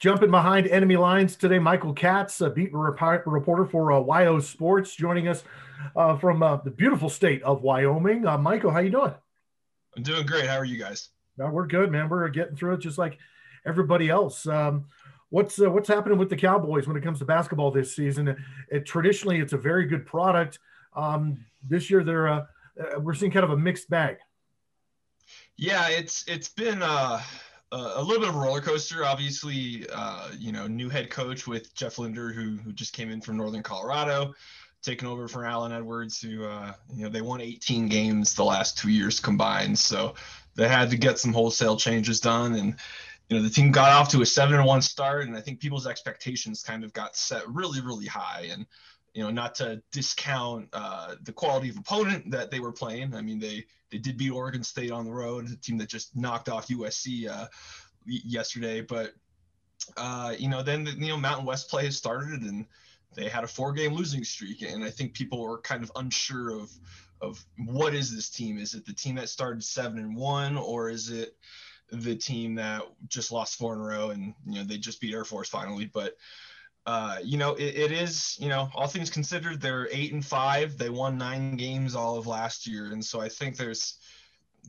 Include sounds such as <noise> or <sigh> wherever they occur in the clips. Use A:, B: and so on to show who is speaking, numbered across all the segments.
A: Jumping behind enemy lines today, Michael Katz, a beat reporter for uh, WYO Sports, joining us uh, from uh, the beautiful state of Wyoming. Uh, Michael, how you doing?
B: I'm doing great. How are you guys?
A: No, we're good, man. We're getting through it just like everybody else. Um, what's uh, what's happening with the Cowboys when it comes to basketball this season? It, it traditionally it's a very good product. Um, this year they're uh, we're seeing kind of a mixed bag.
B: Yeah, it's it's been a little bit of a roller coaster. Obviously, uh, you know, new head coach with Jeff Linder, who who just came in from Northern Colorado, taking over for Allen Edwards, who uh, you know they won 18 games the last two years combined, so they had to get some wholesale changes done, and you know the team got off to a seven and one start, and I think people's expectations kind of got set really really high, and you know, not to discount uh, the quality of opponent that they were playing. I mean, they they did beat Oregon State on the road, a team that just knocked off USC uh, yesterday. But uh, you know, then the, you know Mountain West play has started, and they had a four-game losing streak, and I think people were kind of unsure of of what is this team? Is it the team that started seven and one, or is it the team that just lost four in a row and you know they just beat Air Force finally? But uh, you know, it, it is, you know, all things considered, they're eight and five. They won nine games all of last year. And so I think there's,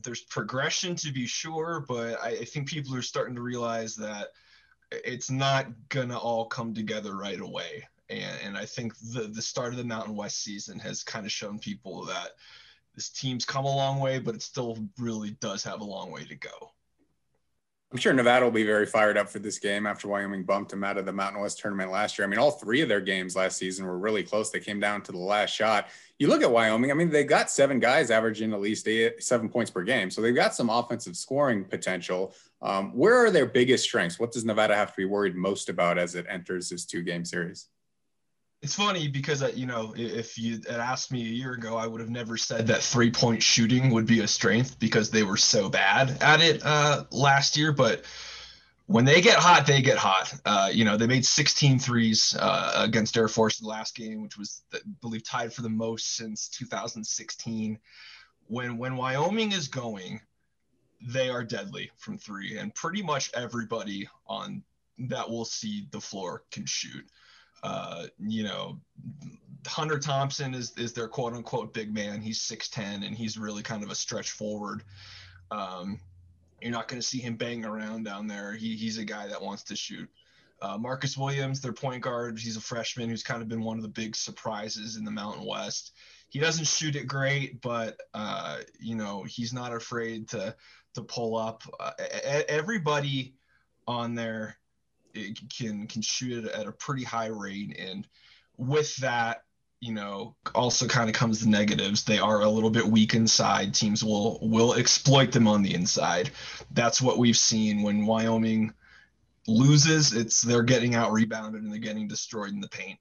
B: there's progression to be sure, but I, I think people are starting to realize that it's not gonna all come together right away. And, and I think the, the start of the Mountain West season has kind of shown people that this team's come a long way, but it still really does have a long way to go.
C: I'm sure Nevada will be very fired up for this game after Wyoming bumped them out of the Mountain West tournament last year. I mean, all three of their games last season were really close. They came down to the last shot. You look at Wyoming, I mean, they got seven guys averaging at least eight, seven points per game. So they've got some offensive scoring potential. Um, where are their biggest strengths? What does Nevada have to be worried most about as it enters this two game series?
B: It's funny because uh, you know if you had asked me a year ago, I would have never said that three point shooting would be a strength because they were so bad at it uh, last year. But when they get hot, they get hot. Uh, you know, they made 16 threes uh, against Air Force in the last game, which was, I believe, tied for the most since 2016. When when Wyoming is going, they are deadly from three, and pretty much everybody on that will see the floor can shoot. Uh, you know, Hunter Thompson is is their quote unquote big man. He's 6'10 and he's really kind of a stretch forward. Um, you're not going to see him bang around down there. He, he's a guy that wants to shoot. Uh, Marcus Williams, their point guard, he's a freshman who's kind of been one of the big surprises in the Mountain West. He doesn't shoot it great, but uh, you know he's not afraid to to pull up. Uh, everybody on there can can shoot it at a pretty high rate, and with that, you know, also kind of comes the negatives. They are a little bit weak inside. Teams will will exploit them on the inside. That's what we've seen when Wyoming loses. It's they're getting out rebounded and they're getting destroyed in the paint.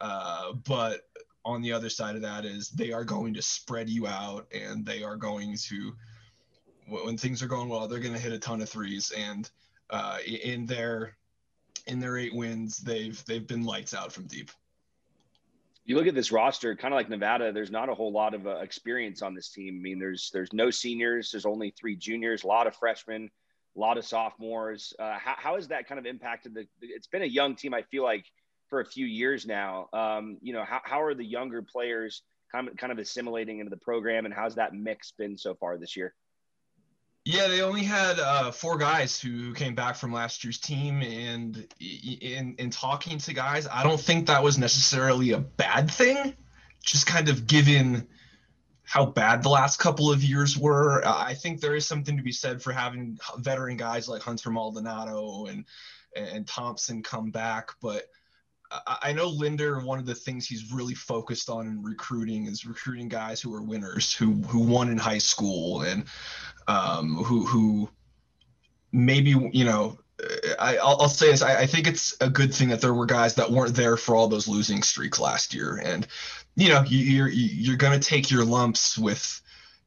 B: Uh, but on the other side of that is they are going to spread you out and they are going to when things are going well they're going to hit a ton of threes and uh, in their in their eight wins they've they've been lights out from deep
D: you look at this roster, kind of like Nevada. There's not a whole lot of uh, experience on this team. I mean, there's there's no seniors. There's only three juniors. A lot of freshmen, a lot of sophomores. Uh, how, how has that kind of impacted the? It's been a young team. I feel like for a few years now. Um, you know, how how are the younger players kind of kind of assimilating into the program, and how's that mix been so far this year?
B: Yeah, they only had uh, four guys who came back from last year's team, and in in talking to guys, I don't think that was necessarily a bad thing. Just kind of given how bad the last couple of years were, I think there is something to be said for having veteran guys like Hunter Maldonado and and Thompson come back, but. I know Linder. One of the things he's really focused on in recruiting is recruiting guys who are winners, who who won in high school, and um, who who maybe you know I, will say this. I, I, think it's a good thing that there were guys that weren't there for all those losing streaks last year, and you know you, you're you're going to take your lumps with,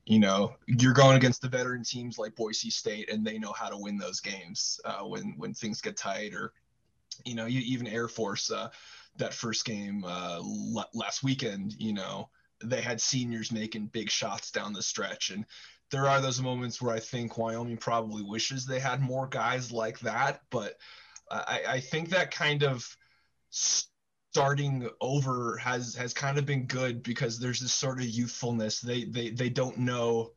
B: you know, you're going against the veteran teams like Boise State, and they know how to win those games uh, when when things get tight, or you know, you, even Air Force uh, that first game uh, l- last weekend, you know, they had seniors making big shots down the stretch, and there are those moments where I think Wyoming probably wishes they had more guys like that, but I, I think that kind of starting over has has kind of been good because there's this sort of youthfulness. They they they don't know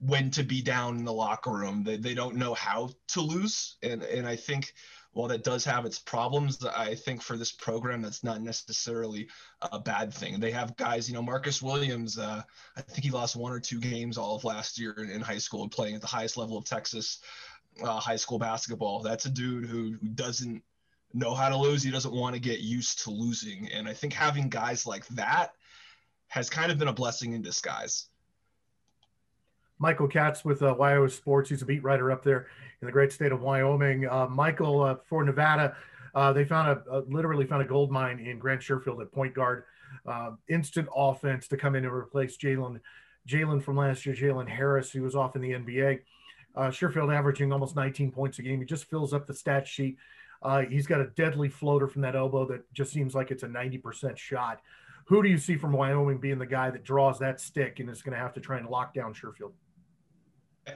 B: when to be down in the locker room. They they don't know how to lose, and and I think while that does have its problems, I think for this program, that's not necessarily a bad thing. They have guys, you know, Marcus Williams, uh, I think he lost one or two games all of last year in, in high school playing at the highest level of Texas uh, high school basketball. That's a dude who, who doesn't know how to lose. He doesn't want to get used to losing. And I think having guys like that has kind of been a blessing in disguise.
A: Michael Katz with uh, Sports. He's a beat writer up there in the great state of Wyoming. Uh, Michael, uh, for Nevada, uh, they found a, literally found a gold mine in Grant Sherfield at point guard. Uh, instant offense to come in and replace Jalen Jalen from last year, Jalen Harris, who was off in the NBA. Uh, Sherfield averaging almost 19 points a game. He just fills up the stat sheet. He's got a deadly floater from that elbow that just seems like it's a 90% shot. Who do you see from Wyoming being the guy that draws that stick and is going to have to try and lock down Sherfield?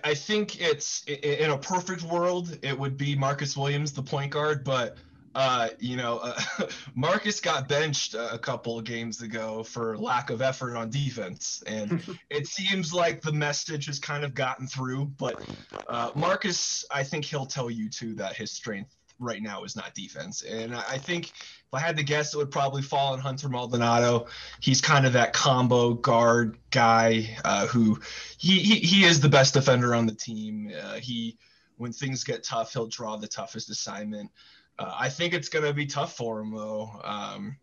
B: I think it's in a perfect world, it would be Marcus Williams, the point guard, but uh, you know, uh, <laughs> Marcus got benched a couple of games ago for lack of effort on defense, and <laughs> it seems like the message has kind of gotten through. But uh, Marcus, I think he'll tell you too that his strength right now is not defense, and I think if I had to guess, it would probably fall on Hunter Maldonado. He's kind of that combo guard guy uh, who he, he he is the best defender on the team. Uh, he when things get tough, he'll draw the toughest assignment. Uh, I think it's going to be tough for him, though. Um,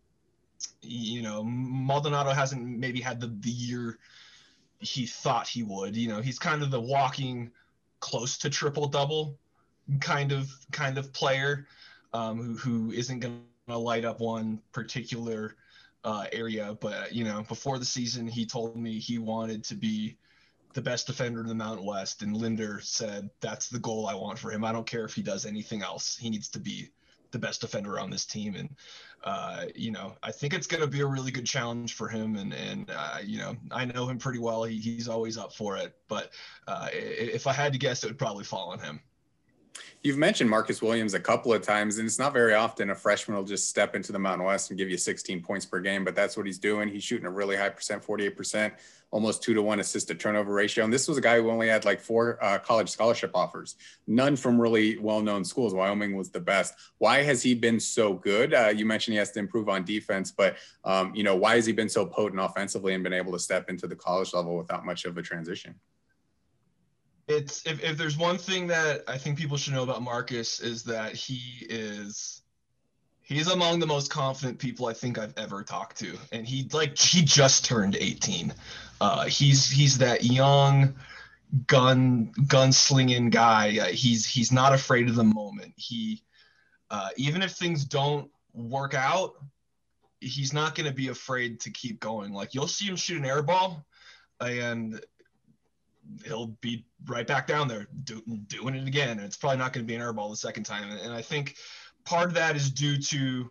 B: you know, Maldonado hasn't maybe had the, the year he thought he would. You know, he's kind of the walking close to triple double kind of kind of player um, who, who isn't going to light up one particular uh, area. But, you know, before the season, he told me he wanted to be the best defender in the Mountain West. And Linder said, that's the goal I want for him. I don't care if he does anything else. He needs to be the best defender on this team. And, uh, you know, I think it's going to be a really good challenge for him. And, and uh, you know, I know him pretty well. He, he's always up for it. But uh, if I had to guess, it would probably fall on him.
C: You've mentioned Marcus Williams a couple of times, and it's not very often a freshman will just step into the Mountain West and give you 16 points per game, but that's what he's doing. He's shooting a really high percent, 48%, almost two to one assist to turnover ratio. And this was a guy who only had like four uh, college scholarship offers, none from really well known schools. Wyoming was the best. Why has he been so good? Uh, you mentioned he has to improve on defense, but um, you know, why has he been so potent offensively and been able to step into the college level without much of a transition?
B: It's if, if there's one thing that I think people should know about Marcus is that he is he's among the most confident people I think I've ever talked to. And he like he just turned 18. Uh, he's he's that young gun gunslinging guy. Uh, he's he's not afraid of the moment. He uh, even if things don't work out, he's not going to be afraid to keep going. Like you'll see him shoot an air ball and he'll be right back down there do, doing it again. And it's probably not going to be an airball the second time. And, and I think part of that is due to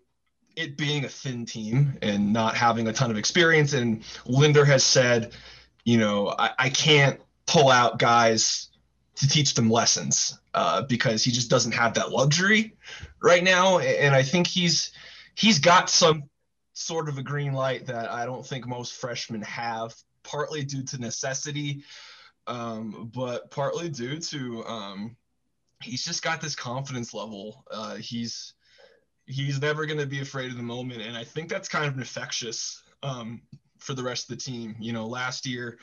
B: it being a thin team and not having a ton of experience. And Linder has said, you know, I, I can't pull out guys to teach them lessons uh, because he just doesn't have that luxury right now. And I think he's he's got some sort of a green light that I don't think most freshmen have, partly due to necessity, um, but partly due to um, he's just got this confidence level. Uh, he's he's never going to be afraid of the moment, and I think that's kind of infectious um, for the rest of the team. You know, last year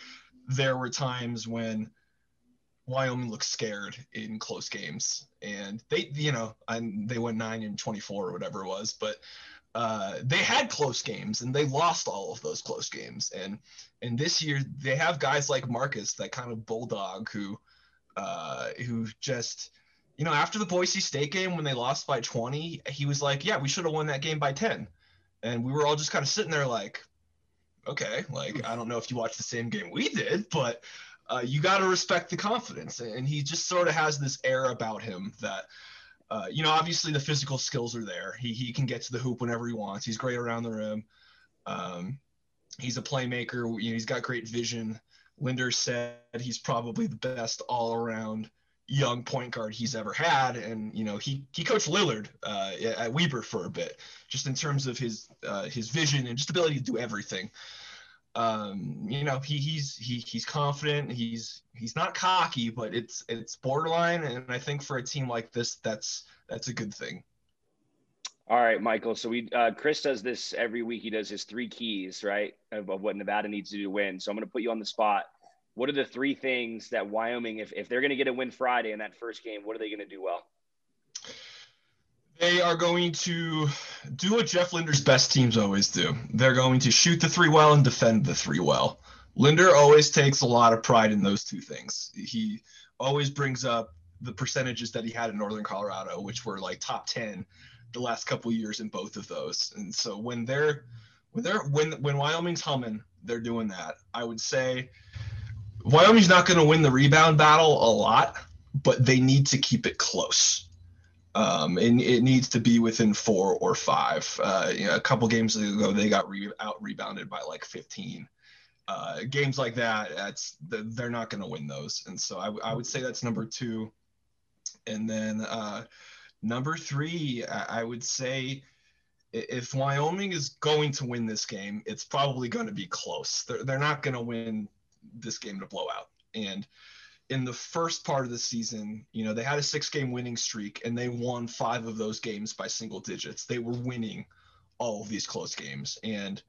B: there were times when Wyoming looked scared in close games, and they, you know, and they went nine and twenty-four or whatever it was, but uh, they had close games and they lost all of those close games. And and this year they have guys like Marcus, that kind of bulldog who uh, who just you know after the Boise State game when they lost by 20, he was like, yeah, we should have won that game by 10. And we were all just kind of sitting there like, okay, like I don't know if you watched the same game we did, but uh, you got to respect the confidence. And he just sort of has this air about him that uh, you know, obviously the physical skills are there. He, he can get to the hoop whenever he wants. He's great around the rim. Um, he's a playmaker. You know, he's got great vision. Linder said he's probably the best all around young point guard he's ever had. And you know, he he coached Lillard uh, at Weber for a bit, just in terms of his uh, his vision and just ability to do everything. Um, you know, he he's he he's confident. He's he's not cocky, but it's it's borderline. And I think for a team like this, that's that's a good thing.
D: All right, Michael. So we uh, Chris does this every week. He does his three keys, right, of, of what Nevada needs to do to win. So I'm going to put you on the spot what are the three things that Wyoming, if, if they're going to get a win Friday in that first game, what are they going to do well?
B: They are going to do what Jeff Linder's best teams always do. They're going to shoot the three well and defend the three well. Linder always takes a lot of pride in those two things. He always brings up the percentages that he had in Northern Colorado, which were like top 10 the last couple years in both of those. And so when they're when they're when when Wyoming's humming, they're doing that. I would say Wyoming's not going to win the rebound battle a lot, but they need to keep it close. Um, and it needs to be within four or five. Uh, you know, a couple games ago, they got re- out rebounded by like 15. Uh, games like that, that's they're not going to win those. And so I, I, would say that's number two. And then uh, number three, I would say if Wyoming is going to win this game, it's probably going to be close. They're, they're not going to win this game to blow out. And in the first part of the season, you know, they had a six game winning streak and they won five of those games by single digits. They were winning all of these close games. And,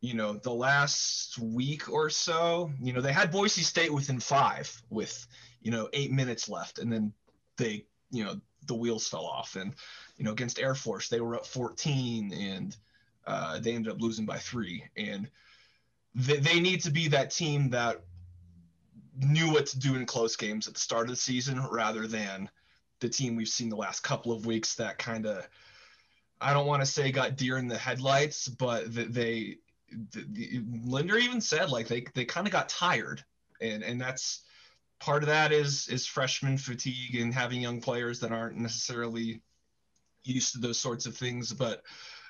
B: you know, the last week or so, you know, they had Boise State within five with, you know, eight minutes left. And then they, you know, the wheels fell off. And, you know, against Air Force, they were up 14 and uh, they ended up losing by three. And, they, they need to be that team that knew what to do in close games at the start of the season rather than the team we've seen the last couple of weeks that kind of I don't want to say got deer in the headlights, but they, the, the, Linder even said like they they kind of got tired, and and that's part of that is is freshman fatigue and having young players that aren't necessarily used to those sorts of things. But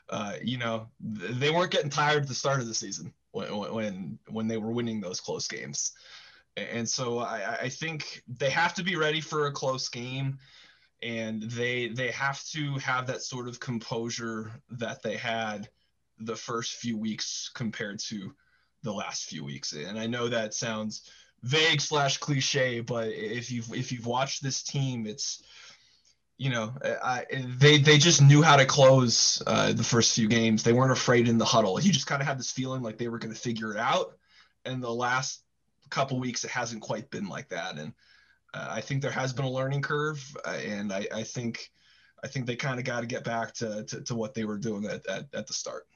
B: uh, you know they weren't getting tired at the start of the season when when when they were winning those close games. And so I, I think they have to be ready for a close game and they they have to have that sort of composure that they had the first few weeks compared to the last few weeks. And I know that sounds vague slash cliche, but if you've if you've watched this team, it's you know, I, they they just knew how to close uh, the first few games. They weren't afraid in the huddle. You just kind of had this feeling like they were going to figure it out. And the last couple weeks, it hasn't quite been like that. And uh, I think there has been a learning curve, uh, and I, I, think I think they kind of got to get back to, to, to what they were doing at, at, at the start.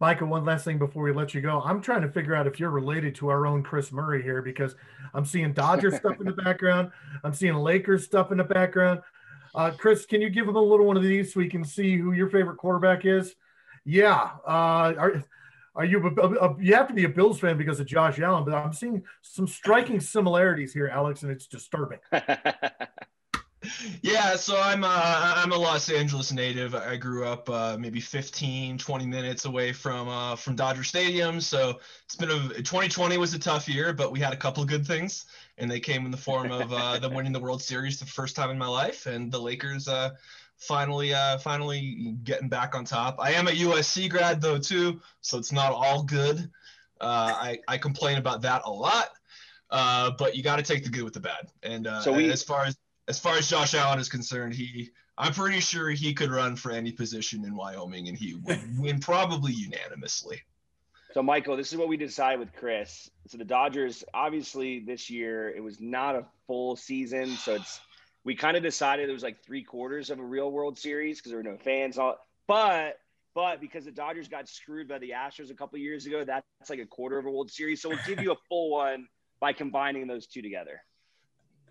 A: Micah, one last thing before we let you go. I'm trying to figure out if you're related to our own Chris Murray here because I'm seeing Dodgers <laughs> stuff in the background. I'm seeing Lakers stuff in the background. Uh, Chris, can you give him a little one of these so we can see who your favorite quarterback is? Yeah. Uh, are, are you a, a, you have to be a Bills fan because of Josh Allen, but I'm seeing some striking similarities here, Alex, and it's disturbing. <laughs>
B: yeah, so I'm uh, I'm a Los Angeles native. I grew up uh, maybe 15, 20 minutes away from uh, from Dodger Stadium. So it's been a 2020 was a tough year, but we had a couple of good things, and they came in the form of uh, them winning the World Series the first time in my life, and the Lakers uh, finally uh, finally getting back on top. I am a USC grad though too, so it's not all good. Uh, I I complain about that a lot. Uh, but you got to take the good with the bad. And so we, as far as as far as Josh Allen is concerned, he I'm pretty sure he could run for any position in Wyoming and he would <laughs> win probably unanimously.
D: So Michael, this is what we decided with Chris. So the Dodgers, obviously this year it was not a full season, so it's we kind of decided it was like three quarters of a real World Series because there were no fans. All, but but because the Dodgers got screwed by the Astros a couple years ago, that's like a quarter of a World Series. So we'll give you a full one by combining those two together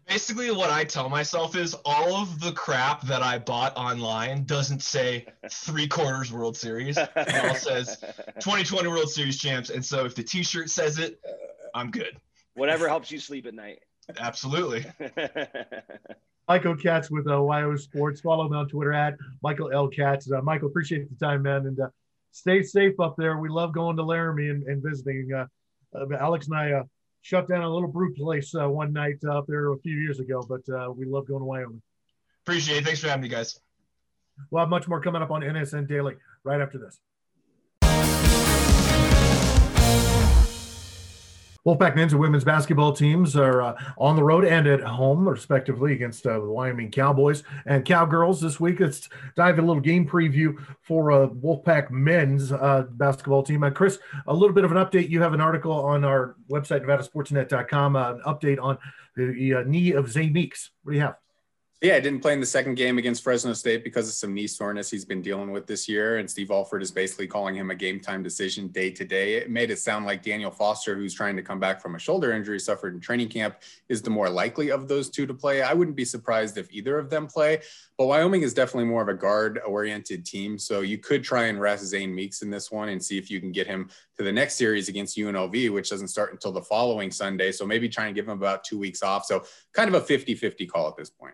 B: basically what I tell myself is all of the crap that I bought online doesn't say three quarters World Series. It all says 2020 World Series champs. And so if the t-shirt says it, I'm good.
D: Whatever helps you sleep at night.
B: Absolutely. <laughs>
A: Michael Katz with uh, WYO Sports. Follow me on Twitter at Michael L. Katz. Uh, Michael, appreciate the time, man. And uh, stay safe up there. We love going to Laramie and, and visiting. Uh, uh Alex and I uh, shut down a little brew place uh, one night up there a few years ago, but uh, we love going to Wyoming.
B: Appreciate it. Thanks for having me, guys.
A: We'll have much more coming up on NSN Daily right after this. Wolfpack men's and women's basketball teams are uh, on the road and at home, respectively, against uh, the Wyoming Cowboys and Cowgirls this week. Let's dive a little game preview for uh, Wolfpack men's uh, basketball team. Chris, a little bit of an update. You have an article on our website, NevadaSportsNet.com, uh, an update on the uh, knee of Zane Meeks. What do you have?
C: Yeah, I didn't play in the second game against Fresno State because of some knee soreness he's been dealing with this year. And Steve Alford is basically calling him a game time decision day to day. It made it sound like Daniel Foster, who's trying to come back from a shoulder injury suffered in training camp, is the more likely of those two to play. I wouldn't be surprised if either of them play. But Wyoming is definitely more of a guard oriented team. So you could try and rest Zane Meeks in this one and see if you can get him to the next series against UNLV, which doesn't start until the following Sunday. So maybe try and give him about two weeks off. So kind of a 50 50 call at this point.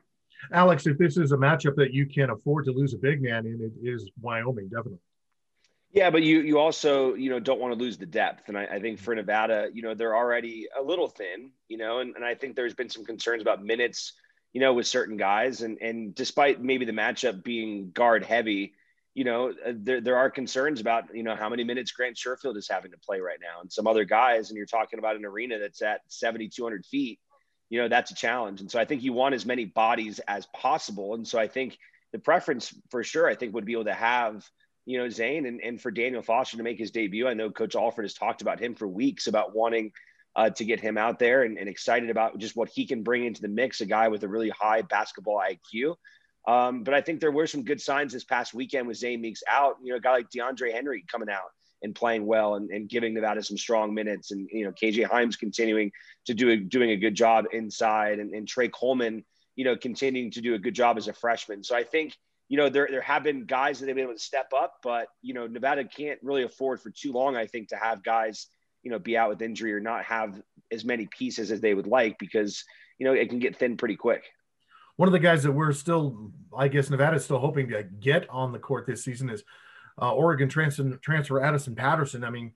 A: Alex, if this is a matchup that you can afford to lose a big man in, it is Wyoming, definitely.
D: Yeah, but you you also you know don't want to lose the depth, and I, I, think for Nevada, you know they're already a little thin, you know, and, and I think there's been some concerns about minutes, you know, with certain guys, and and despite maybe the matchup being guard heavy, you know, there there are concerns about you know how many minutes Grant Sherfield is having to play right now, and some other guys, and you're talking about an arena that's at 7,200 feet you know that's a challenge. And so i think you want as many bodies as possible. And so i think the preference for sure i think would be able to have you know zane and, and for daniel foster to make his debut. I know coach alford has talked about him for weeks about wanting uh, to get him out there and, and, excited about just what he can bring into the mix a guy with a really high basketball iq um, but i think there were some good signs this past weekend with zane meeks out you know a guy like deandre henry coming out and playing well and, and giving Nevada some strong minutes. And, you know, KJ Hymes continuing to do a, doing a good job inside and, and Tre Coleman, you know, continuing to do a good job as a freshman. So I think, you know, there, there have been guys that they've been able to step up, but, you know, Nevada can't really afford for too long, I think, to have guys, you know, be out with injury or not have as many pieces as they would like because, you know, it can get thin pretty quick.
A: One of the guys that we're still, I guess, Nevada is still hoping to get on the court this season is uh, Oregon transfer, transfer Addison Patterson. I mean,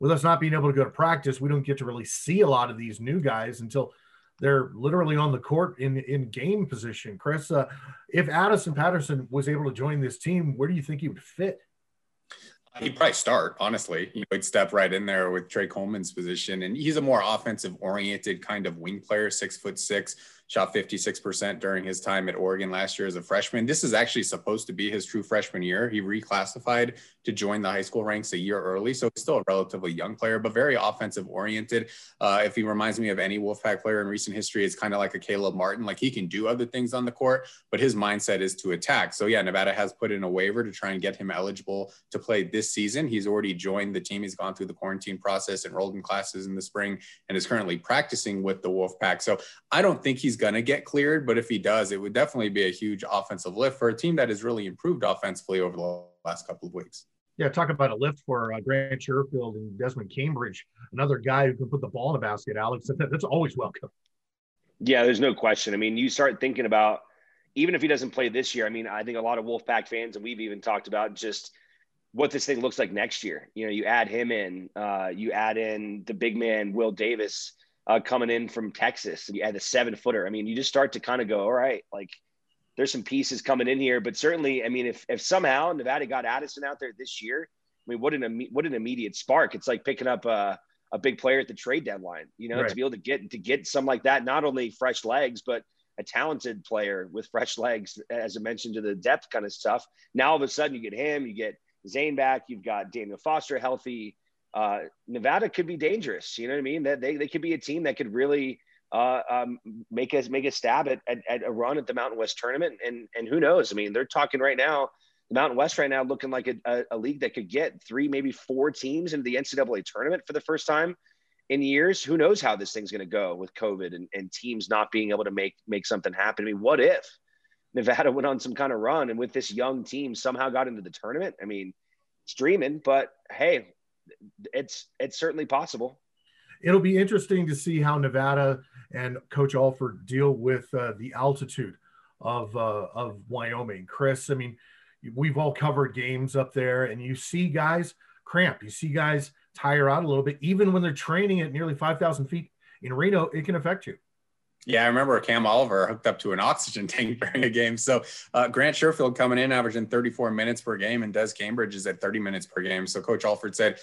A: with us not being able to go to practice, we don't get to really see a lot of these new guys until they're literally on the court in in game position. Chris, uh, if Addison Patterson was able to join this team, where do you think he would fit?
C: He'd probably start, honestly. He'd step right in there with Tre Coleman's position. And he's a more offensive oriented kind of wing player, six foot six, shot 56% during his time at Oregon last year as a freshman. This is actually supposed to be his true freshman year. He reclassified to join the high school ranks a year early. So he's still a relatively young player, but very offensive oriented. Uh, if he reminds me of any Wolfpack player in recent history, it's kind of like a Caleb Martin. Like he can do other things on the court, but his mindset is to attack. So yeah, Nevada has put in a waiver to try and get him eligible to play this season. He's already joined the team. He's gone through the quarantine process, enrolled in classes in the spring, and is currently practicing with the Wolfpack. So I don't think he's going to get cleared, but if he does, it would definitely be a huge offensive lift for a team that has really improved offensively over the last couple of weeks.
A: Yeah, talk about a lift for uh, Grant Sherfield and Desmond Cambridge, another guy who can put the ball in the basket, Alex. <laughs> That's always welcome.
D: Yeah, there's no question. I mean, you start thinking about even if he doesn't play this year. I mean, I think a lot of Wolfpack fans, and we've even talked about just what this thing looks like next year. You know, you add him in, uh, you add in the big man Will Davis uh, coming in from Texas. You had the seven footer. I mean, you just start to kind of go, all right, like there's some pieces coming in here. But certainly, I mean, if if somehow Nevada got Addison out there this year, I mean, what an what an immediate spark! It's like picking up a, a big player at the trade deadline. You know, right. to be able to get to get some like that, not only fresh legs, but a talented player with fresh legs, as I mentioned to the depth kind of stuff. Now all of a sudden, you get him, you get Zane back, you've got Daniel Foster healthy uh, Nevada could be dangerous. You know what I mean? That they, they could be a team that could really uh, um, make us make a stab at, at, at, a run at the Mountain West tournament. And and who knows? I mean, they're talking right now. The Mountain West right now looking like a, a, a league that could get three, maybe four teams into the NCAA tournament for the first time in years. Who knows how this thing's going to go with COVID and, and teams not being able to make make something happen? I mean, what if Nevada <laughs> went on some kind of run and with this young team somehow got into the tournament? I mean, it's dreaming, but hey, it's it's certainly possible.
A: It'll be interesting to see how Nevada and Coach Alford deal with uh, the altitude of uh, of Wyoming. Chris, I mean, we've all covered games up there, and you see guys cramp. You see guys tire out a little bit, even when they're training at nearly five thousand feet in Reno, it can affect you.
C: Yeah, I remember Cam Oliver hooked up to an oxygen <laughs> tank during a game. So uh, Grant Sherfield coming in, averaging 34 minutes per game, and Des Cambridge is at 30 minutes per game. So Coach Alford said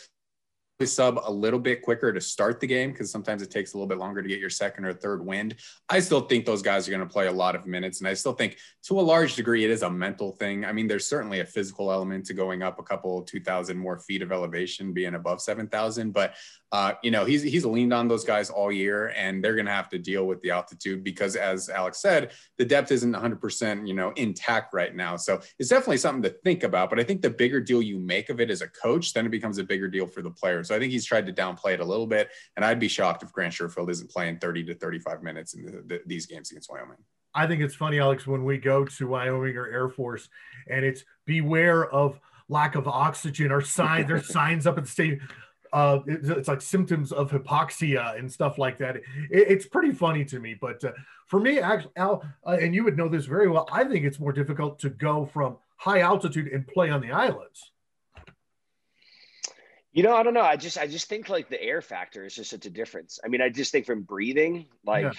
C: sub a little bit quicker to start the game because sometimes it takes a little bit longer to get your second or third wind. I still think those guys are going to play a lot of minutes. And I still think to a large degree, it is a mental thing. I mean, there's certainly a physical element to going up a couple 2,000 more feet of elevation, being above 7,000. But uh, you know, he's he's leaned on those guys all year, and they're going to have to deal with the altitude because, as Alex said, the depth isn't 100%, you know, intact right now. So it's definitely something to think about. But I think the bigger deal you make of it as a coach, then it becomes a bigger deal for the player. So I think he's tried to downplay it a little bit, and I'd be shocked if Grant Sherfield isn't playing 30 to 35 minutes in the, the, these games against Wyoming.
A: I think it's funny, Alex, when we go to Wyoming or Air Force, and it's beware of lack of oxygen or signs. There's <laughs> signs up at the stadium uh, it's like symptoms of hypoxia and stuff like that. It, it's pretty funny to me, but uh, for me, actually, Al, uh, and you would know this very well. I think it's more difficult to go from high altitude and play on the islands.
D: You know, I don't know. I just, I just think like the air factor is just such a difference. I mean, I just think from breathing, like, yeah.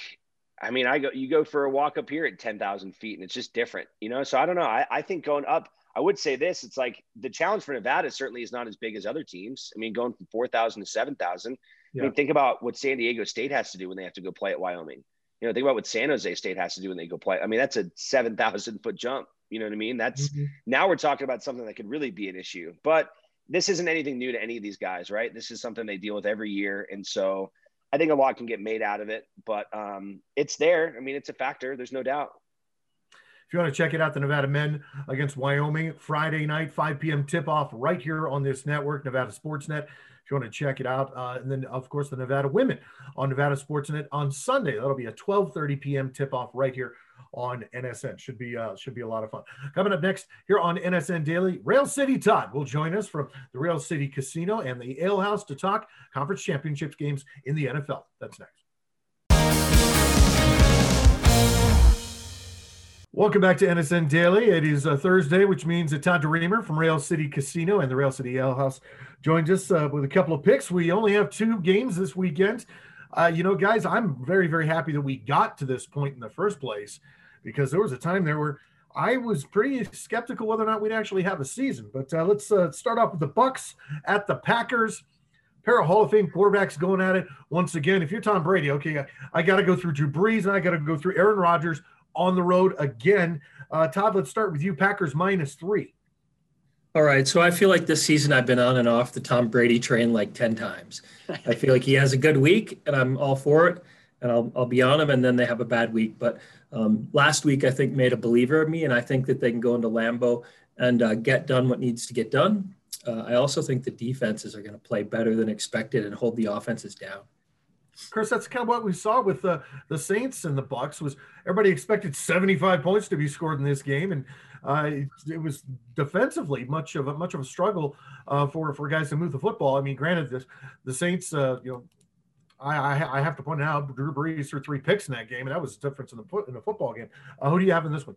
D: I mean, I go, you go for a walk up here at ten thousand feet, and it's just different. You know, so I don't know. I, I think going up I would say this: it's like the challenge for Nevada certainly is not as big as other teams. I mean, going from four thousand to seven thousand. Yeah. I mean, think about what San Diego State has to do when they have to go play at Wyoming. You know, think about what San Jose State has to do when they go play. I mean, that's a seven thousand foot jump. You know what I mean? That's mm-hmm. now we're talking about something that could really be an issue. But this isn't anything new to any of these guys, right? This is something they deal with every year, and so I think a lot can get made out of it. But um, it's there. I mean, it's a factor. There's no doubt.
A: If you want to check it out, the Nevada men against Wyoming, Friday night, 5 p.m. tip off right here on this network, Nevada Sportsnet. If you want to check it out, uh, and then of course the Nevada women on Nevada Sportsnet on Sunday. That'll be a 12:30 p.m. tip off right here on NSN. Should be uh, should be a lot of fun. Coming up next here on NSN Daily, Rail City Todd will join us from the Rail City Casino and the Ale House to talk conference championships games in the NFL. That's next. Welcome back to NSN Daily. It is uh, Thursday, which means that Todd DeReamer from Rail City Casino and the Rail City Ale House joins us uh, with a couple of picks. We only have two games this weekend. Uh, you know, guys, I'm very, very happy that we got to this point in the first place because there was a time there where I was pretty skeptical whether or not we'd actually have a season. But uh, let's uh, start off with the Bucks at the Packers. Pair of Hall of Fame quarterbacks going at it once again. If you're Tom Brady, okay, I, got to go through Drew Brees and I got to go through Aaron Rodgers on the road again. Uh, Todd, let's start with you. Packers minus three.
E: All right. So I feel like this season I've been on and off the Tom Brady train like 10 times. I feel like he has a good week and I'm all for it and I'll, I'll be on him and then they have a bad week. But um, last week I think made a believer of me and I think that they can go into Lambeau and uh, get done what needs to get done. Uh, I also think the defenses are going to play better than expected and hold the offenses down.
A: Chris, that's kind of what we saw with the the Saints and the Bucks. Was everybody expected 75 points to be scored in this game, and it, it, was defensively much of a much of a struggle uh, for for guys to move the football. I mean, granted, this the Saints, uh, you know, I, I, have to point out Drew Brees threw three picks in that game, and that was a difference in the in the football game. Uh, who do you have in this one?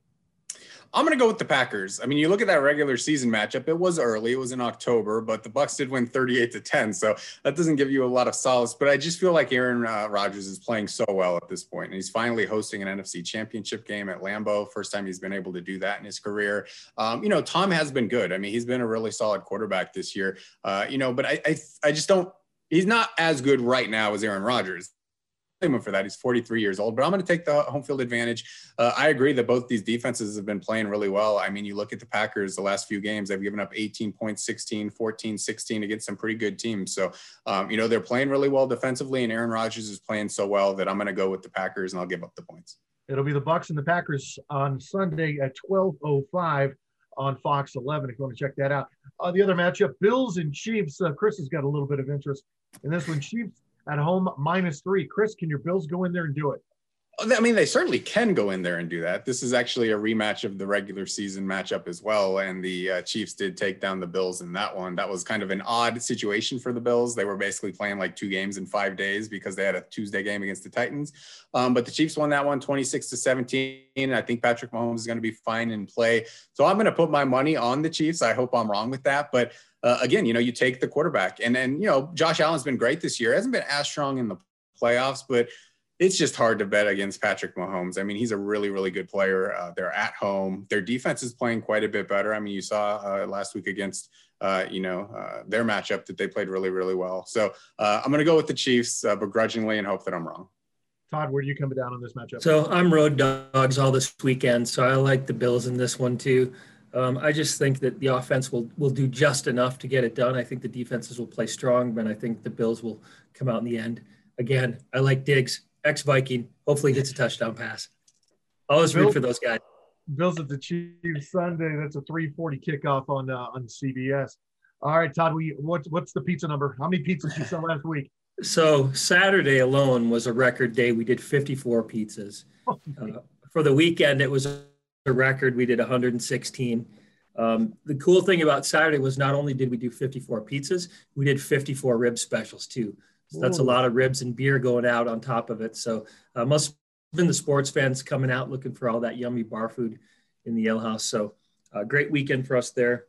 C: I'm going to go with the Packers. I mean, you look at that regular season matchup. It was early. It was in October, but the Bucks did win 38 to 10. So that doesn't give you a lot of solace. But I just feel like Aaron uh, Rodgers is playing so well at this point. and he's finally hosting an NFC Championship game at Lambeau. First time he's been able to do that in his career. Um, you know, Tom has been good. I mean, he's been a really solid quarterback this year. Uh, you know, but I, I, I just don't. He's not as good right now as Aaron Rodgers him for that. He's 43 years old, but I'm going to take the home field advantage. Uh, I agree that both these defenses have been playing really well. I mean, you look at the Packers the last few games, they've given up 18 points, 16, 14, 16 against some pretty good teams. So, um, you know, they're playing really well defensively, and Aaron Rodgers is playing so well that I'm going to go with the Packers and I'll give up the points.
A: It'll be the Bucks and the Packers on Sunday at 12:05 on Fox 11. If you want to check that out. Uh, the other matchup, Bills and Chiefs. Uh, Chris has got a little bit of interest in this one. Chiefs at home minus three. Chris, can your Bills go in there and do it?
C: I mean, they certainly can go in there and do that. This is actually a rematch of the regular season matchup as well. And the uh, Chiefs did take down the Bills in that one. That was kind of an odd situation for the Bills. They were basically playing like two games in five days because they had a Tuesday game against the Titans. Um, but the Chiefs won that one 26 to 17. And I think Patrick Mahomes is going to be fine in play. So I'm going to put my money on the Chiefs. I hope I'm wrong with that. But uh, again, you know, you take the quarterback. And then, you know, Josh Allen's been great this year. Hasn't been as strong in the playoffs, but it's just hard to bet against Patrick Mahomes. I mean, he's a really, really good player. Uh, they're at home. Their defense is playing quite a bit better. I mean, you saw uh, last week against, uh, you know, uh, their matchup that they played really, really well. So uh, I'm going to go with the Chiefs uh, begrudgingly and hope that I'm wrong.
A: Todd, where do you come down on this matchup?
E: So I'm road dogs all this weekend. So I like the Bills in this one too. Um, I just think that the offense will will do just enough to get it done. I think the defenses will play strong, but I think the Bills will come out in the end. Again, I like Diggs ex Viking. Hopefully, gets a touchdown pass. Always root for those guys.
A: Bills at the Chiefs Sunday. That's a 3:40 kickoff on uh, on CBS. All right, Todd. We what's what's the pizza number? How many pizzas you sell last week?
E: So Saturday alone was a record day. We did 54 pizzas. Oh, uh, for the weekend, it was a record. We did 116. Um, the cool thing about Saturday was not only did we do 54 pizzas, we did 54 rib specials too. So that's a lot of ribs and beer going out on top of it. So uh, must have been the sports fans coming out looking for all that yummy bar food in the ale house. So uh, great weekend for us there.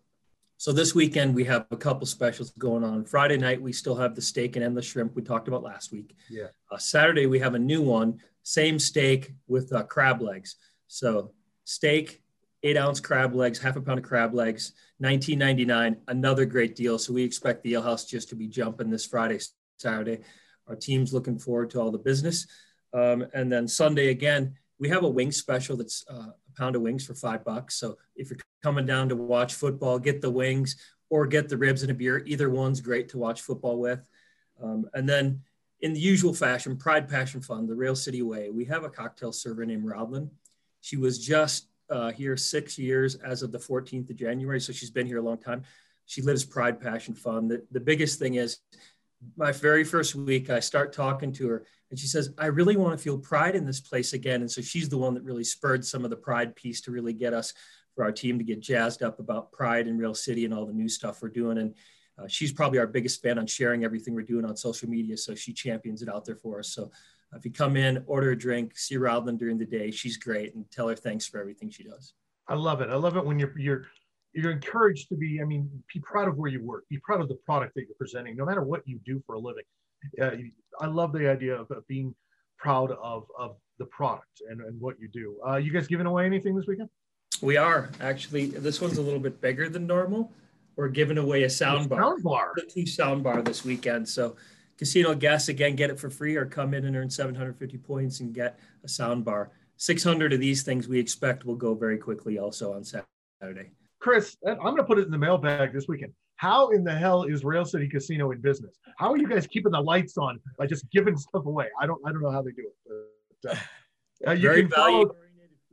E: So this weekend we have a couple specials going on. Friday night we still have the steak and endless shrimp we talked about last week.
A: Yeah.
E: Uh, Saturday we have a new one, same steak with uh, crab legs. So steak, eight ounce crab legs, half a pound of crab legs, 19.99. Another great deal. So we expect the ale house just to be jumping this Friday. Saturday. Our team's looking forward to all the business. Um, and then Sunday again, we have a wing special that's uh, a pound of wings for five bucks. So if you're coming down to watch football, get the wings or get the ribs and a beer. Either one's great to watch football with. Um, and then in the usual fashion, Pride Passion Fund, the Rail City Way, we have a cocktail server named Rodlin. She was just uh, here six years as of the 14th of January. So she's been here a long time. She lives Pride Passion Fund. The, the biggest thing is my very first week, I start talking to her and she says, I really want to feel pride in this place again. And so she's the one that really spurred some of the pride piece to really get us for our team to get jazzed up about pride in Rail City and all the new stuff we're doing. And uh, she's probably our biggest fan on sharing everything we're doing on social media. So she champions it out there for us. So uh, if you come in, order a drink, see Rodlin during the day, she's great and tell her thanks for everything she does.
A: I love it. I love it when you're, you're, you're encouraged to be, I mean, be proud of where you work, be proud of the product that you're presenting, no matter what you do for a living. Uh, I love the idea of, of, being proud of, of the product and, and what you do. Uh, you guys giving away anything this weekend?
E: We are actually, this one's a little bit bigger than normal. We're giving away a sound bar,
A: sound bar,
E: the two sound bar this weekend. So casino guests again, get it for free or come in and earn 750 points and get a sound bar. 600 of these things we expect will go very quickly also on Saturday.
A: Chris, I'm going to put it in the mailbag this weekend. How in the hell is Rail City Casino in business? How are you guys keeping the lights on by just giving stuff away? I don't, I don't know how they do it. But,
E: uh, <laughs> uh you Very oriented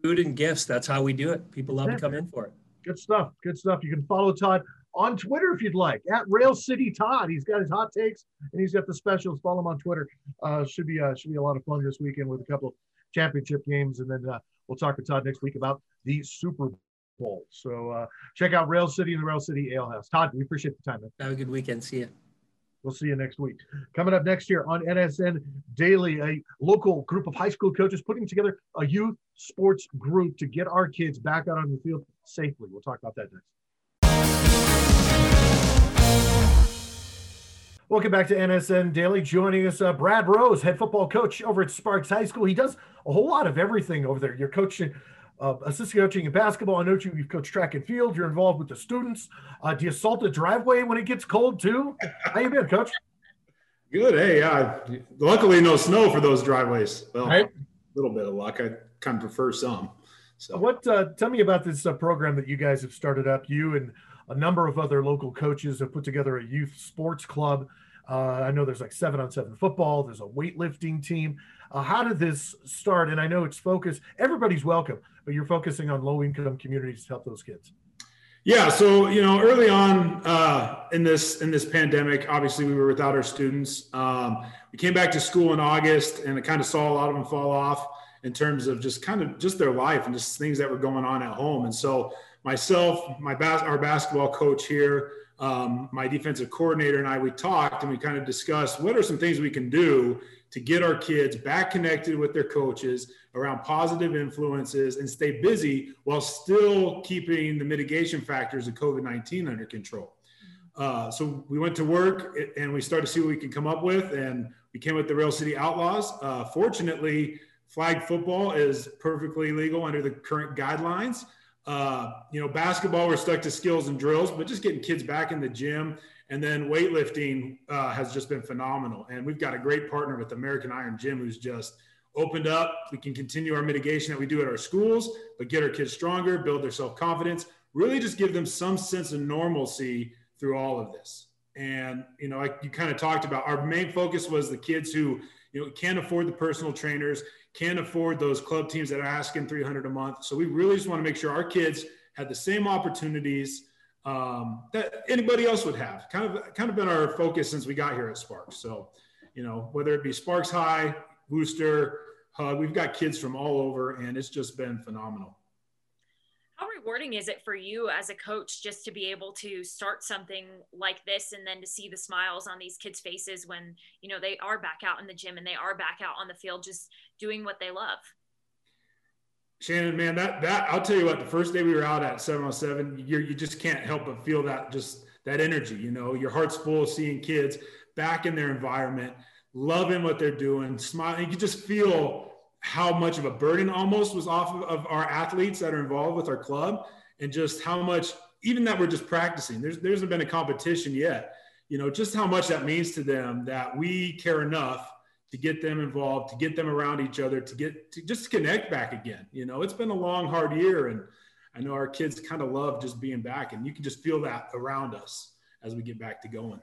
E: food and gifts. That's how we do it. People love yeah. to come in for it.
A: Good stuff. Good stuff. You can follow Todd on Twitter if you'd like at Rail City Todd. He's got his hot takes and he's got the specials. Follow him on Twitter. Uh, should be uh, should be a lot of fun this weekend with a couple of championship games, and then uh, we'll talk to Todd next week about the Super Bowl. So uh, check out Rail City and the Rail City Ale House. Todd, we appreciate the time. Man.
E: Have a good weekend. See you.
A: We'll see you next week. Coming up next year on NSN Daily, a local group of high school coaches putting together a youth sports group to get our kids back out on the field safely. We'll talk about that next. Welcome back to NSN Daily. Joining us, uh, Brad Rose, head football coach over at Sparks High School. He does a whole lot of everything over there. You're coaching uh, assistant coaching in basketball. I know you, you've coached track and field. You're involved with the students. Uh, do you salt the driveway when it gets cold too? How you been, Coach?
F: Good. Hey, yeah. Luckily, no snow for those driveways. Well, right. a little bit of luck. I kind of prefer some.
A: So, what? Uh, tell me about this uh, program that you guys have started up. You and a number of other local coaches have put together a youth sports club. Uh, I know there's like seven on seven football. There's a weightlifting team. Uh, how did this start? And I know it's focused. Everybody's welcome, but you're focusing on low income communities to help those kids.
F: Yeah, so you know, early on uh, in this in this pandemic, obviously we were without our students. Um, we came back to school in August, and I kind of saw a lot of them fall off in terms of just kind of just their life and just things that were going on at home. And so myself, my bas- our basketball coach here, um, my defensive coordinator, and I, we talked and we kind of discussed what are some things we can do to get our kids back connected with their coaches around positive influences and stay busy while still keeping the mitigation factors of COVID 19 under control. Uh, so we went to work and we started to see what we could come up with. And we came with the Rail City Outlaws. Uh, fortunately, flag football is perfectly legal under the current guidelines. Uh, you know, basketball, we're stuck to skills and drills, but just getting kids back in the gym. And then weightlifting uh, has just been phenomenal. And we've got a great partner with American Iron Gym who's just opened up. We can continue our mitigation that we do at our schools, but get our kids stronger, build their self confidence, really just give them some sense of normalcy through all of this. And, you know, like you kind of talked about, our main focus was the kids who, you know, can't afford the personal trainers, can't afford those club teams that are asking 300 a month. So we really just want to make sure our kids had the same opportunities um, that anybody else would have. Kind of, kind of been our focus since we got here at Sparks. So, you know, whether it be Sparks High, Wooster, Hug, we've got kids from all over, and it's just been phenomenal
G: how rewarding is it for you as a coach just to be able to start something like this and then to see the smiles on these kids faces when you know they are back out in the gym and they are back out on the field just doing what they love
F: Shannon, man, that that I'll tell you what. The first day we were out at 707, you you just can't help but feel that just that energy. You know, your heart's full of seeing kids back in their environment, loving what they're doing, smiling. You can just feel how much of a burden almost was off of, of, our athletes that are involved with our club and just how much even that we're just practicing there's there hasn't been a competition yet you know just how much that means to them that we care enough to get them involved to get them around each other to get to just connect back again you know it's been a long hard year and i know our kids kind of love just being back and you can just feel that around us as we get back to going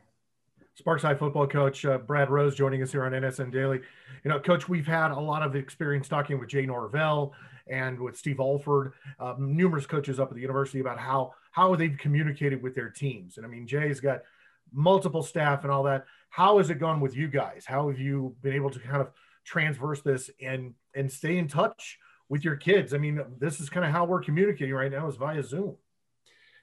A: Sparks High football coach uh, Brad Rose joining us here on NSN Daily. You know, coach, we've had a lot of experience talking with Jay Norvell and with Steve Alford, um, numerous coaches up at the university about how how they've communicated with their teams. And I mean, Jay's got multiple staff and all that. How has it gone with you guys? How have you been able to kind of transverse this and and stay in touch with your kids? I mean, this is kind of how we're communicating right now is via Zoom.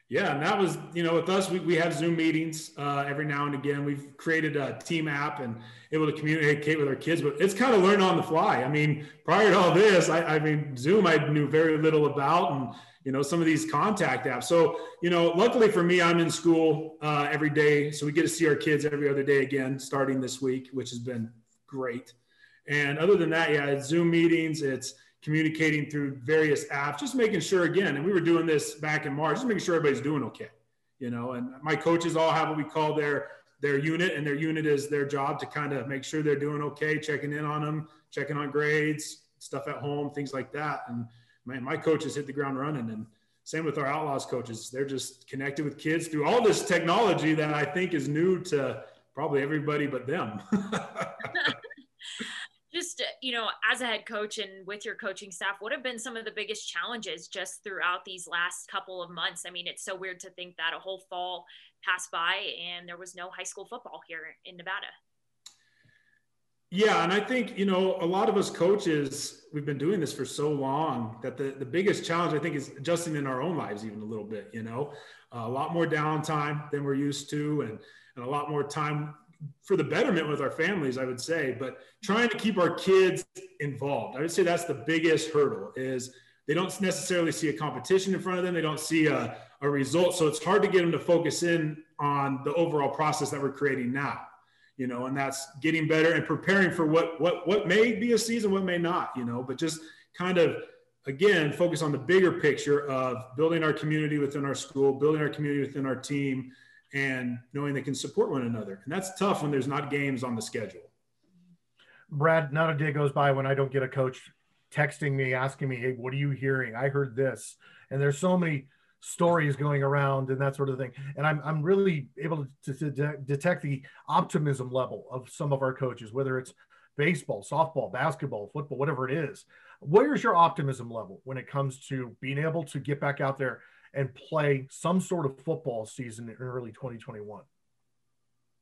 F: Yeah, and that was, you know, with us, we, we have Zoom meetings uh, every now and again. We've created a team app and able to communicate with our kids, but it's kind of learn on the fly. I mean, prior to all this, I, I mean, Zoom I knew very little about, and you know, some of these contact apps. So, you know, luckily for me, I'm in school uh, every day, so we get to see our kids every other day again, starting this week, which has been great. And other than that, yeah, it's Zoom meetings. It's communicating through various apps, just making sure again, and we were doing this back in March, just making sure everybody's doing okay, you know, and my coaches all have what we call their, their unit and their unit is their job to kind of make sure they're doing okay, checking in on them, checking on grades, stuff at home, things like that. And man, my coaches hit the ground running and same with our outlaws coaches. They're just connected with kids through all this technology that I think is new to probably everybody but them. <laughs>
G: just you know as a head coach and with your coaching staff what have been some of the biggest challenges just throughout these last couple of months i mean it's so weird to think that a whole fall passed by and there was no high school football here in nevada
F: yeah and i think you know a lot of us coaches we've been doing this for so long that the, the biggest challenge i think is adjusting in our own lives even a little bit you know uh, a lot more downtime than we're used to and, and a lot more time for the betterment with our families, I would say, but trying to keep our kids involved. I would say that's the biggest hurdle is they don't necessarily see a competition in front of them. They don't see a, a result. So it's hard to get them to focus in on the overall process that we're creating now, you know, and that's getting better and preparing for what, what, what may be a season, what may not, you know, but just kind of, again, focus on the bigger picture of building our community within our school, building our community within our team, and knowing they can support one another. And that's tough when there's not games on the schedule.
A: Brad, not a day goes by when I don't get a coach texting me, asking me, Hey, what are you hearing? I heard this. And there's so many stories going around and that sort of thing. And I'm, I'm really able to, to, to detect the optimism level of some of our coaches, whether it's baseball, softball, basketball, football, whatever it is. Where's your optimism level when it comes to being able to get back out there and play some sort of football season in early 2021?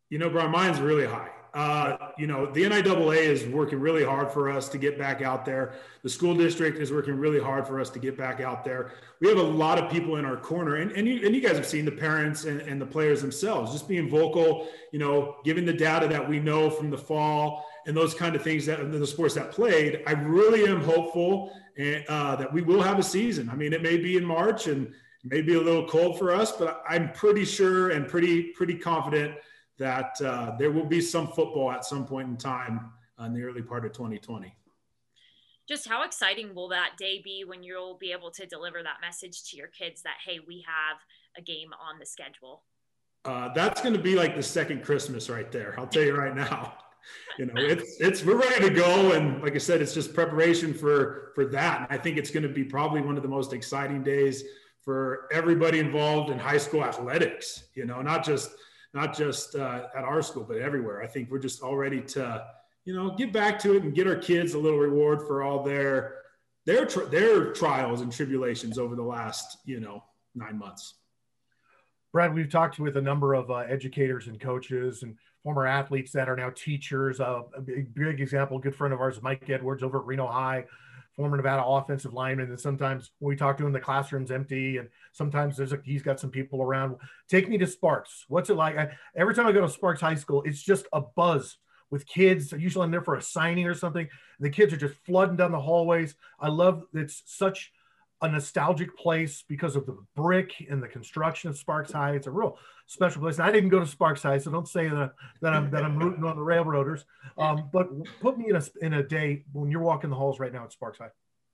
F: You know, Brian, mine's really high. Uh, you know, the NIAA is working really hard for us to get back out there. The school district is working really hard for us to get back out there. We have a lot of people in our corner, and, and, you, and you guys have seen the parents and, and the players themselves just being vocal, you know, giving the data that we know from the fall and those kind of things that the sports that played. I really am hopeful and, uh, that we will have a season. I mean, it may be in March and maybe a little cold for us, but I'm pretty sure and pretty pretty confident that uh, there will be some football at some point in time in the early part of 2020
G: just how exciting will that day be when you'll be able to deliver that message to your kids that hey we have a game on the schedule?
F: Uh, that's going to be like the second christmas right there i'll tell you right now. <laughs> You know <laughs> it's it's we're ready to go and like i said it's just preparation for for that and i think it's going to be probably one of the most exciting days for everybody involved in high school athletics you know not just not just uh, at our school but everywhere i think we're just all ready to you know, get back to it and get our kids a little reward for all their their their trials and tribulations over the last you know nine months.
A: Brad, we've talked with a number of uh, educators and coaches and former athletes that are now teachers. Uh, a big, big example, good friend of ours, Mike Edwards over at Reno High, former Nevada offensive lineman. And sometimes we talk to him, the classroom's empty, and sometimes there's a, he's got some people around. Take me to Sparks. What's it like? I, every time I go to Sparks High School, it's just a buzz with kids. Usually I'm there for a signing or something. the kids are just flooding down the hallways. I love it's such a nostalgic place because of the brick and the construction of Sparks High. It's a real special place. And I didn't go to Sparks High, so don't say that, that I'm that I'm rooting on the Railroaders. Um, <laughs> but put me in a in a day when you're walking the halls right now at Sparks High.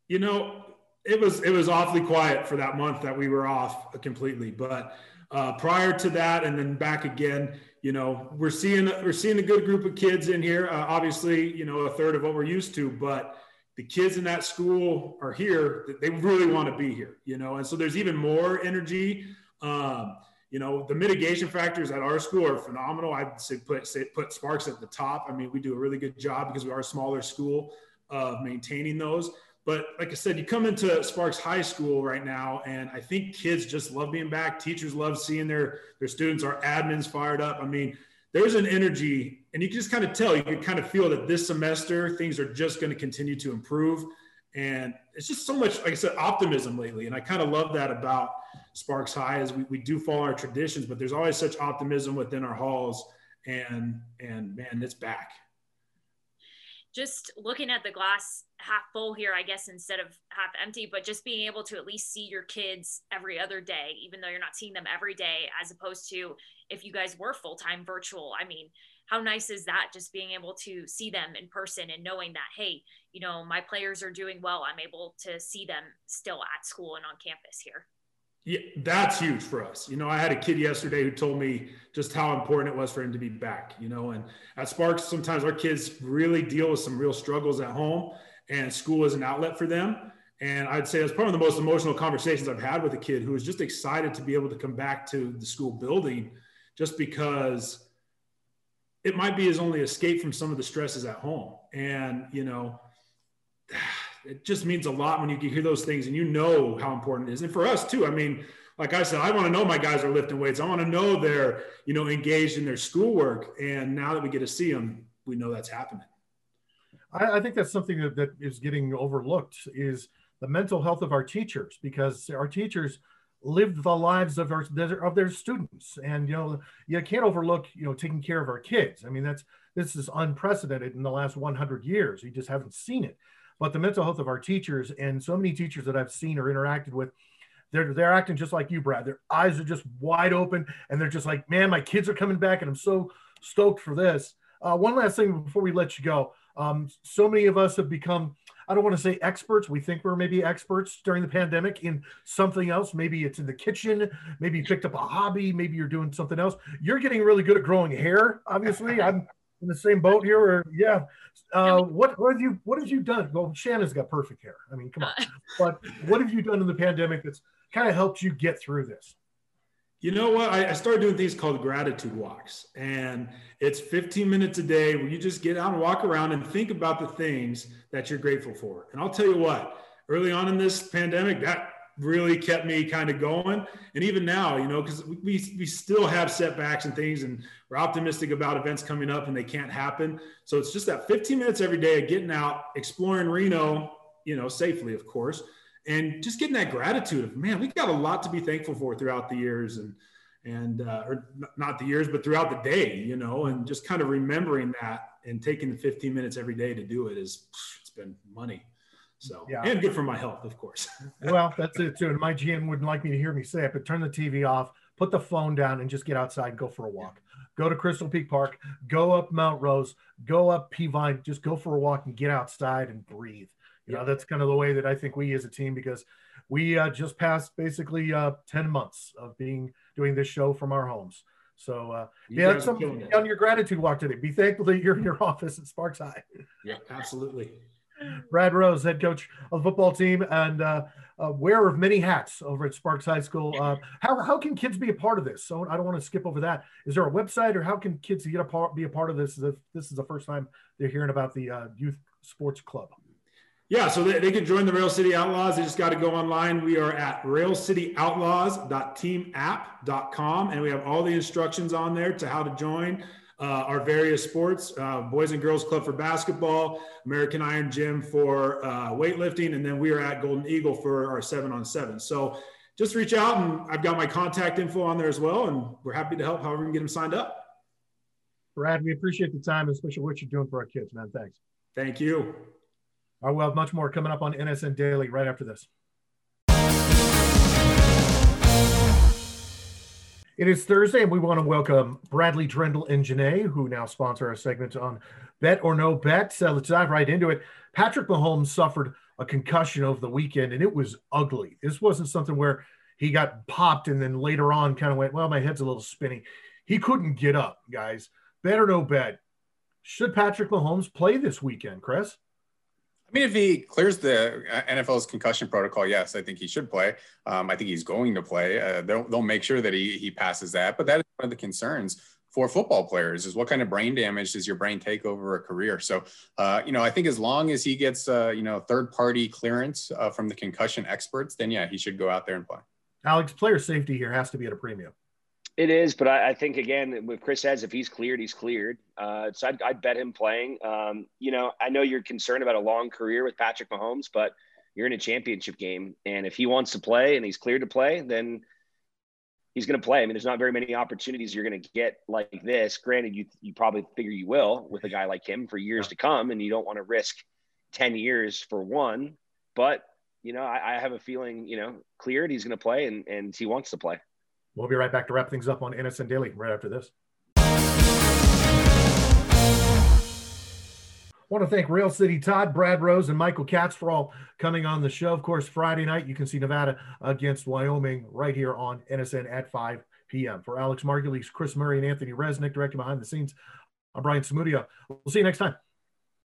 F: You know, it was it was awfully quiet for that month that we were off completely. But uh, prior to that, and then back again, you know we're seeing we're seeing a good group of kids in here uh, obviously you know a third of what we're used to but the kids in that school are here they really want to be here you know and so there's even more energy um, you know the mitigation factors at our school are phenomenal i'd say put say put sparks at the top i mean we do a really good job because we are a smaller school of maintaining those but like I said, you come into Sparks High School right now, and I think kids just love being back. Teachers love seeing their their students. Our admins fired up. I mean, there's an energy, and you can just kind of tell. You can kind of feel that this semester things are just going to continue to improve, and it's just so much, like I said, optimism lately. And I kind of love that about Sparks High, is we, we do follow our traditions, but there's always such optimism within our halls, and and man, it's back
G: just looking at the glass half full here, I guess, instead of half empty, but just being able to at least see your kids every other day, even though you're not seeing them every day, as opposed to if you guys were full time virtual. I mean, how nice is that just being able to see them in person and knowing that, hey, you know, my players are doing well. I'm able to see them still at school and on campus here.
F: Yeah, that's huge for us. You know, I had a kid yesterday who told me just how important it was for him to be back, you know, and at Sparks, sometimes our kids really deal with some real struggles at home and school is an outlet for them. And I'd say it's probably the most emotional conversations I've had with a kid who was just excited to be able to come back to the school building just because it might be his only escape from some of the stresses at home. And, you know, <sighs> it just means a lot when you can hear those things and you know how important it is. And for us too, I mean, like I said, I want to know my guys are lifting weights. I want to know they're, you know, engaged in their schoolwork. And now that we get to see them, we know that's happening.
A: I, I think that's something that, that is getting overlooked is the mental health of our teachers because our teachers live the lives of our of their students and you know you can't overlook you know taking care of our kids i mean that's this is unprecedented in the last 100 years you just haven't seen it but the mental health of our teachers and so many teachers that I've seen or interacted with, they're they're acting just like you, Brad. Their eyes are just wide open, and they're just like, man, my kids are coming back, and I'm so stoked for this. Uh, one last thing before we let you go. Um, so many of us have become, I don't want to say experts. We think we're maybe experts during the pandemic in something else. Maybe it's in the kitchen. Maybe you picked up a hobby. Maybe you're doing something else. You're getting really good at growing hair. Obviously, <laughs> I'm in the same boat here? Or yeah, uh, what what have you what have you done? Well, Shannon's got perfect hair. I mean, come on. <laughs> but what have you done in the pandemic that's kind of helped you get through this?
F: You know what? I, I, started doing things called gratitude walks, and it's 15 minutes a day where you just get out and walk around and think about the things that you're grateful for. And I'll tell you what, early on in this pandemic, that really kept me kind of going. And even now, you know, because we, we still have setbacks and things, and we're optimistic about events coming up and they can't happen. So it's just that 15 minutes every day of getting out, exploring Reno, you know, safely, of course, and just getting that gratitude of, man, we got a lot to be thankful for throughout the years and, and, uh, or not the years, but throughout the day, you know, and just kind of remembering that and taking the 15 minutes every day to do it is, it's been money. So yeah, and good for my health, of course. <laughs>
A: well, that's it too. And my GM wouldn't like me to hear me say it, but turn the TV off, put the phone down and just get outside and go for a walk. Go to Crystal Peak Park, go up Mount Rose, go up Peavine, just go for a walk and get outside and breathe. You know, that's kind of the way that I think we as a team, because we uh, just passed basically uh, 10 months of being doing this show from our homes. So uh, yeah, that's something on your gratitude walk today. Be thankful that you're in your <laughs> office at Sparks High.
F: Yeah, absolutely.
A: Brad Rose, head coach of the football team and uh, uh, wearer of many hats over at Sparks High School. Uh, how, how can kids be a part of this? So I don't want to skip over that. Is there a website or how can kids get a part, be a part of this if this is the first time they're hearing about the uh, youth sports club?
F: Yeah, so they, they can join the Rail City Outlaws. They just got to go online. We are at railcityoutlaws.teamapp.com, and we have all the instructions on there to how to join uh, our various sports uh, Boys and Girls Club for basketball, American Iron Gym for uh, weightlifting, and then we are at Golden Eagle for our seven on seven. So just reach out, and I've got my contact info on there as well, and we're happy to help however we can get them signed up.
A: Brad, we appreciate the time, especially what you're doing for our kids, man. Thanks.
F: Thank you.
A: I will have much more coming up on NSN Daily right after this. It is Thursday, and we want to welcome Bradley Drendel and Jeanney, who now sponsor our segment on Bet or No Bet. Uh, let's dive right into it. Patrick Mahomes suffered a concussion over the weekend, and it was ugly. This wasn't something where he got popped and then later on kind of went, Well, my head's a little spinning. He couldn't get up, guys. Bet or no bet. Should Patrick Mahomes play this weekend, Chris?
C: I mean, if he clears the uh, NFL's concussion protocol, yes, I think he should play. Um, I think he's going to play. Uh, they'll, they'll make sure that he, he passes that. But that is one of the concerns for football players is what kind of brain damage does your brain take over a career? So, uh, you know, I think as long as he gets, uh, you know, third party clearance uh, from the concussion experts, then yeah, he should go out there and play.
A: Alex, player safety here has to be at a premium.
D: It is, but I, I, think again, with Chris says, if he's cleared, he's cleared. Uh, so I'd, I'd, bet him playing. Um, you know, I know you're concerned about a long career with Patrick Mahomes, but you're in a championship game, and if he wants to play and he's cleared to play, then he's going to play. I mean, there's not very many opportunities you're going to get like this. Granted, you you probably figure you will with a guy like him for years to come, and you don't want to risk ten years for one. But you know, I, I have a feeling, you know, cleared, he's going to play, and and he wants to play.
A: We'll be right back to wrap things up on NSN Daily right after this. I want to thank Rail City Todd, Brad Rose, and Michael Katz for all coming on the show. Of course, Friday night, you can see Nevada against Wyoming right here on NSN at 5 p.m. For Alex Margulies, Chris Murray, and Anthony Resnick directing behind the scenes, I'm Brian Samudio. We'll see you next time.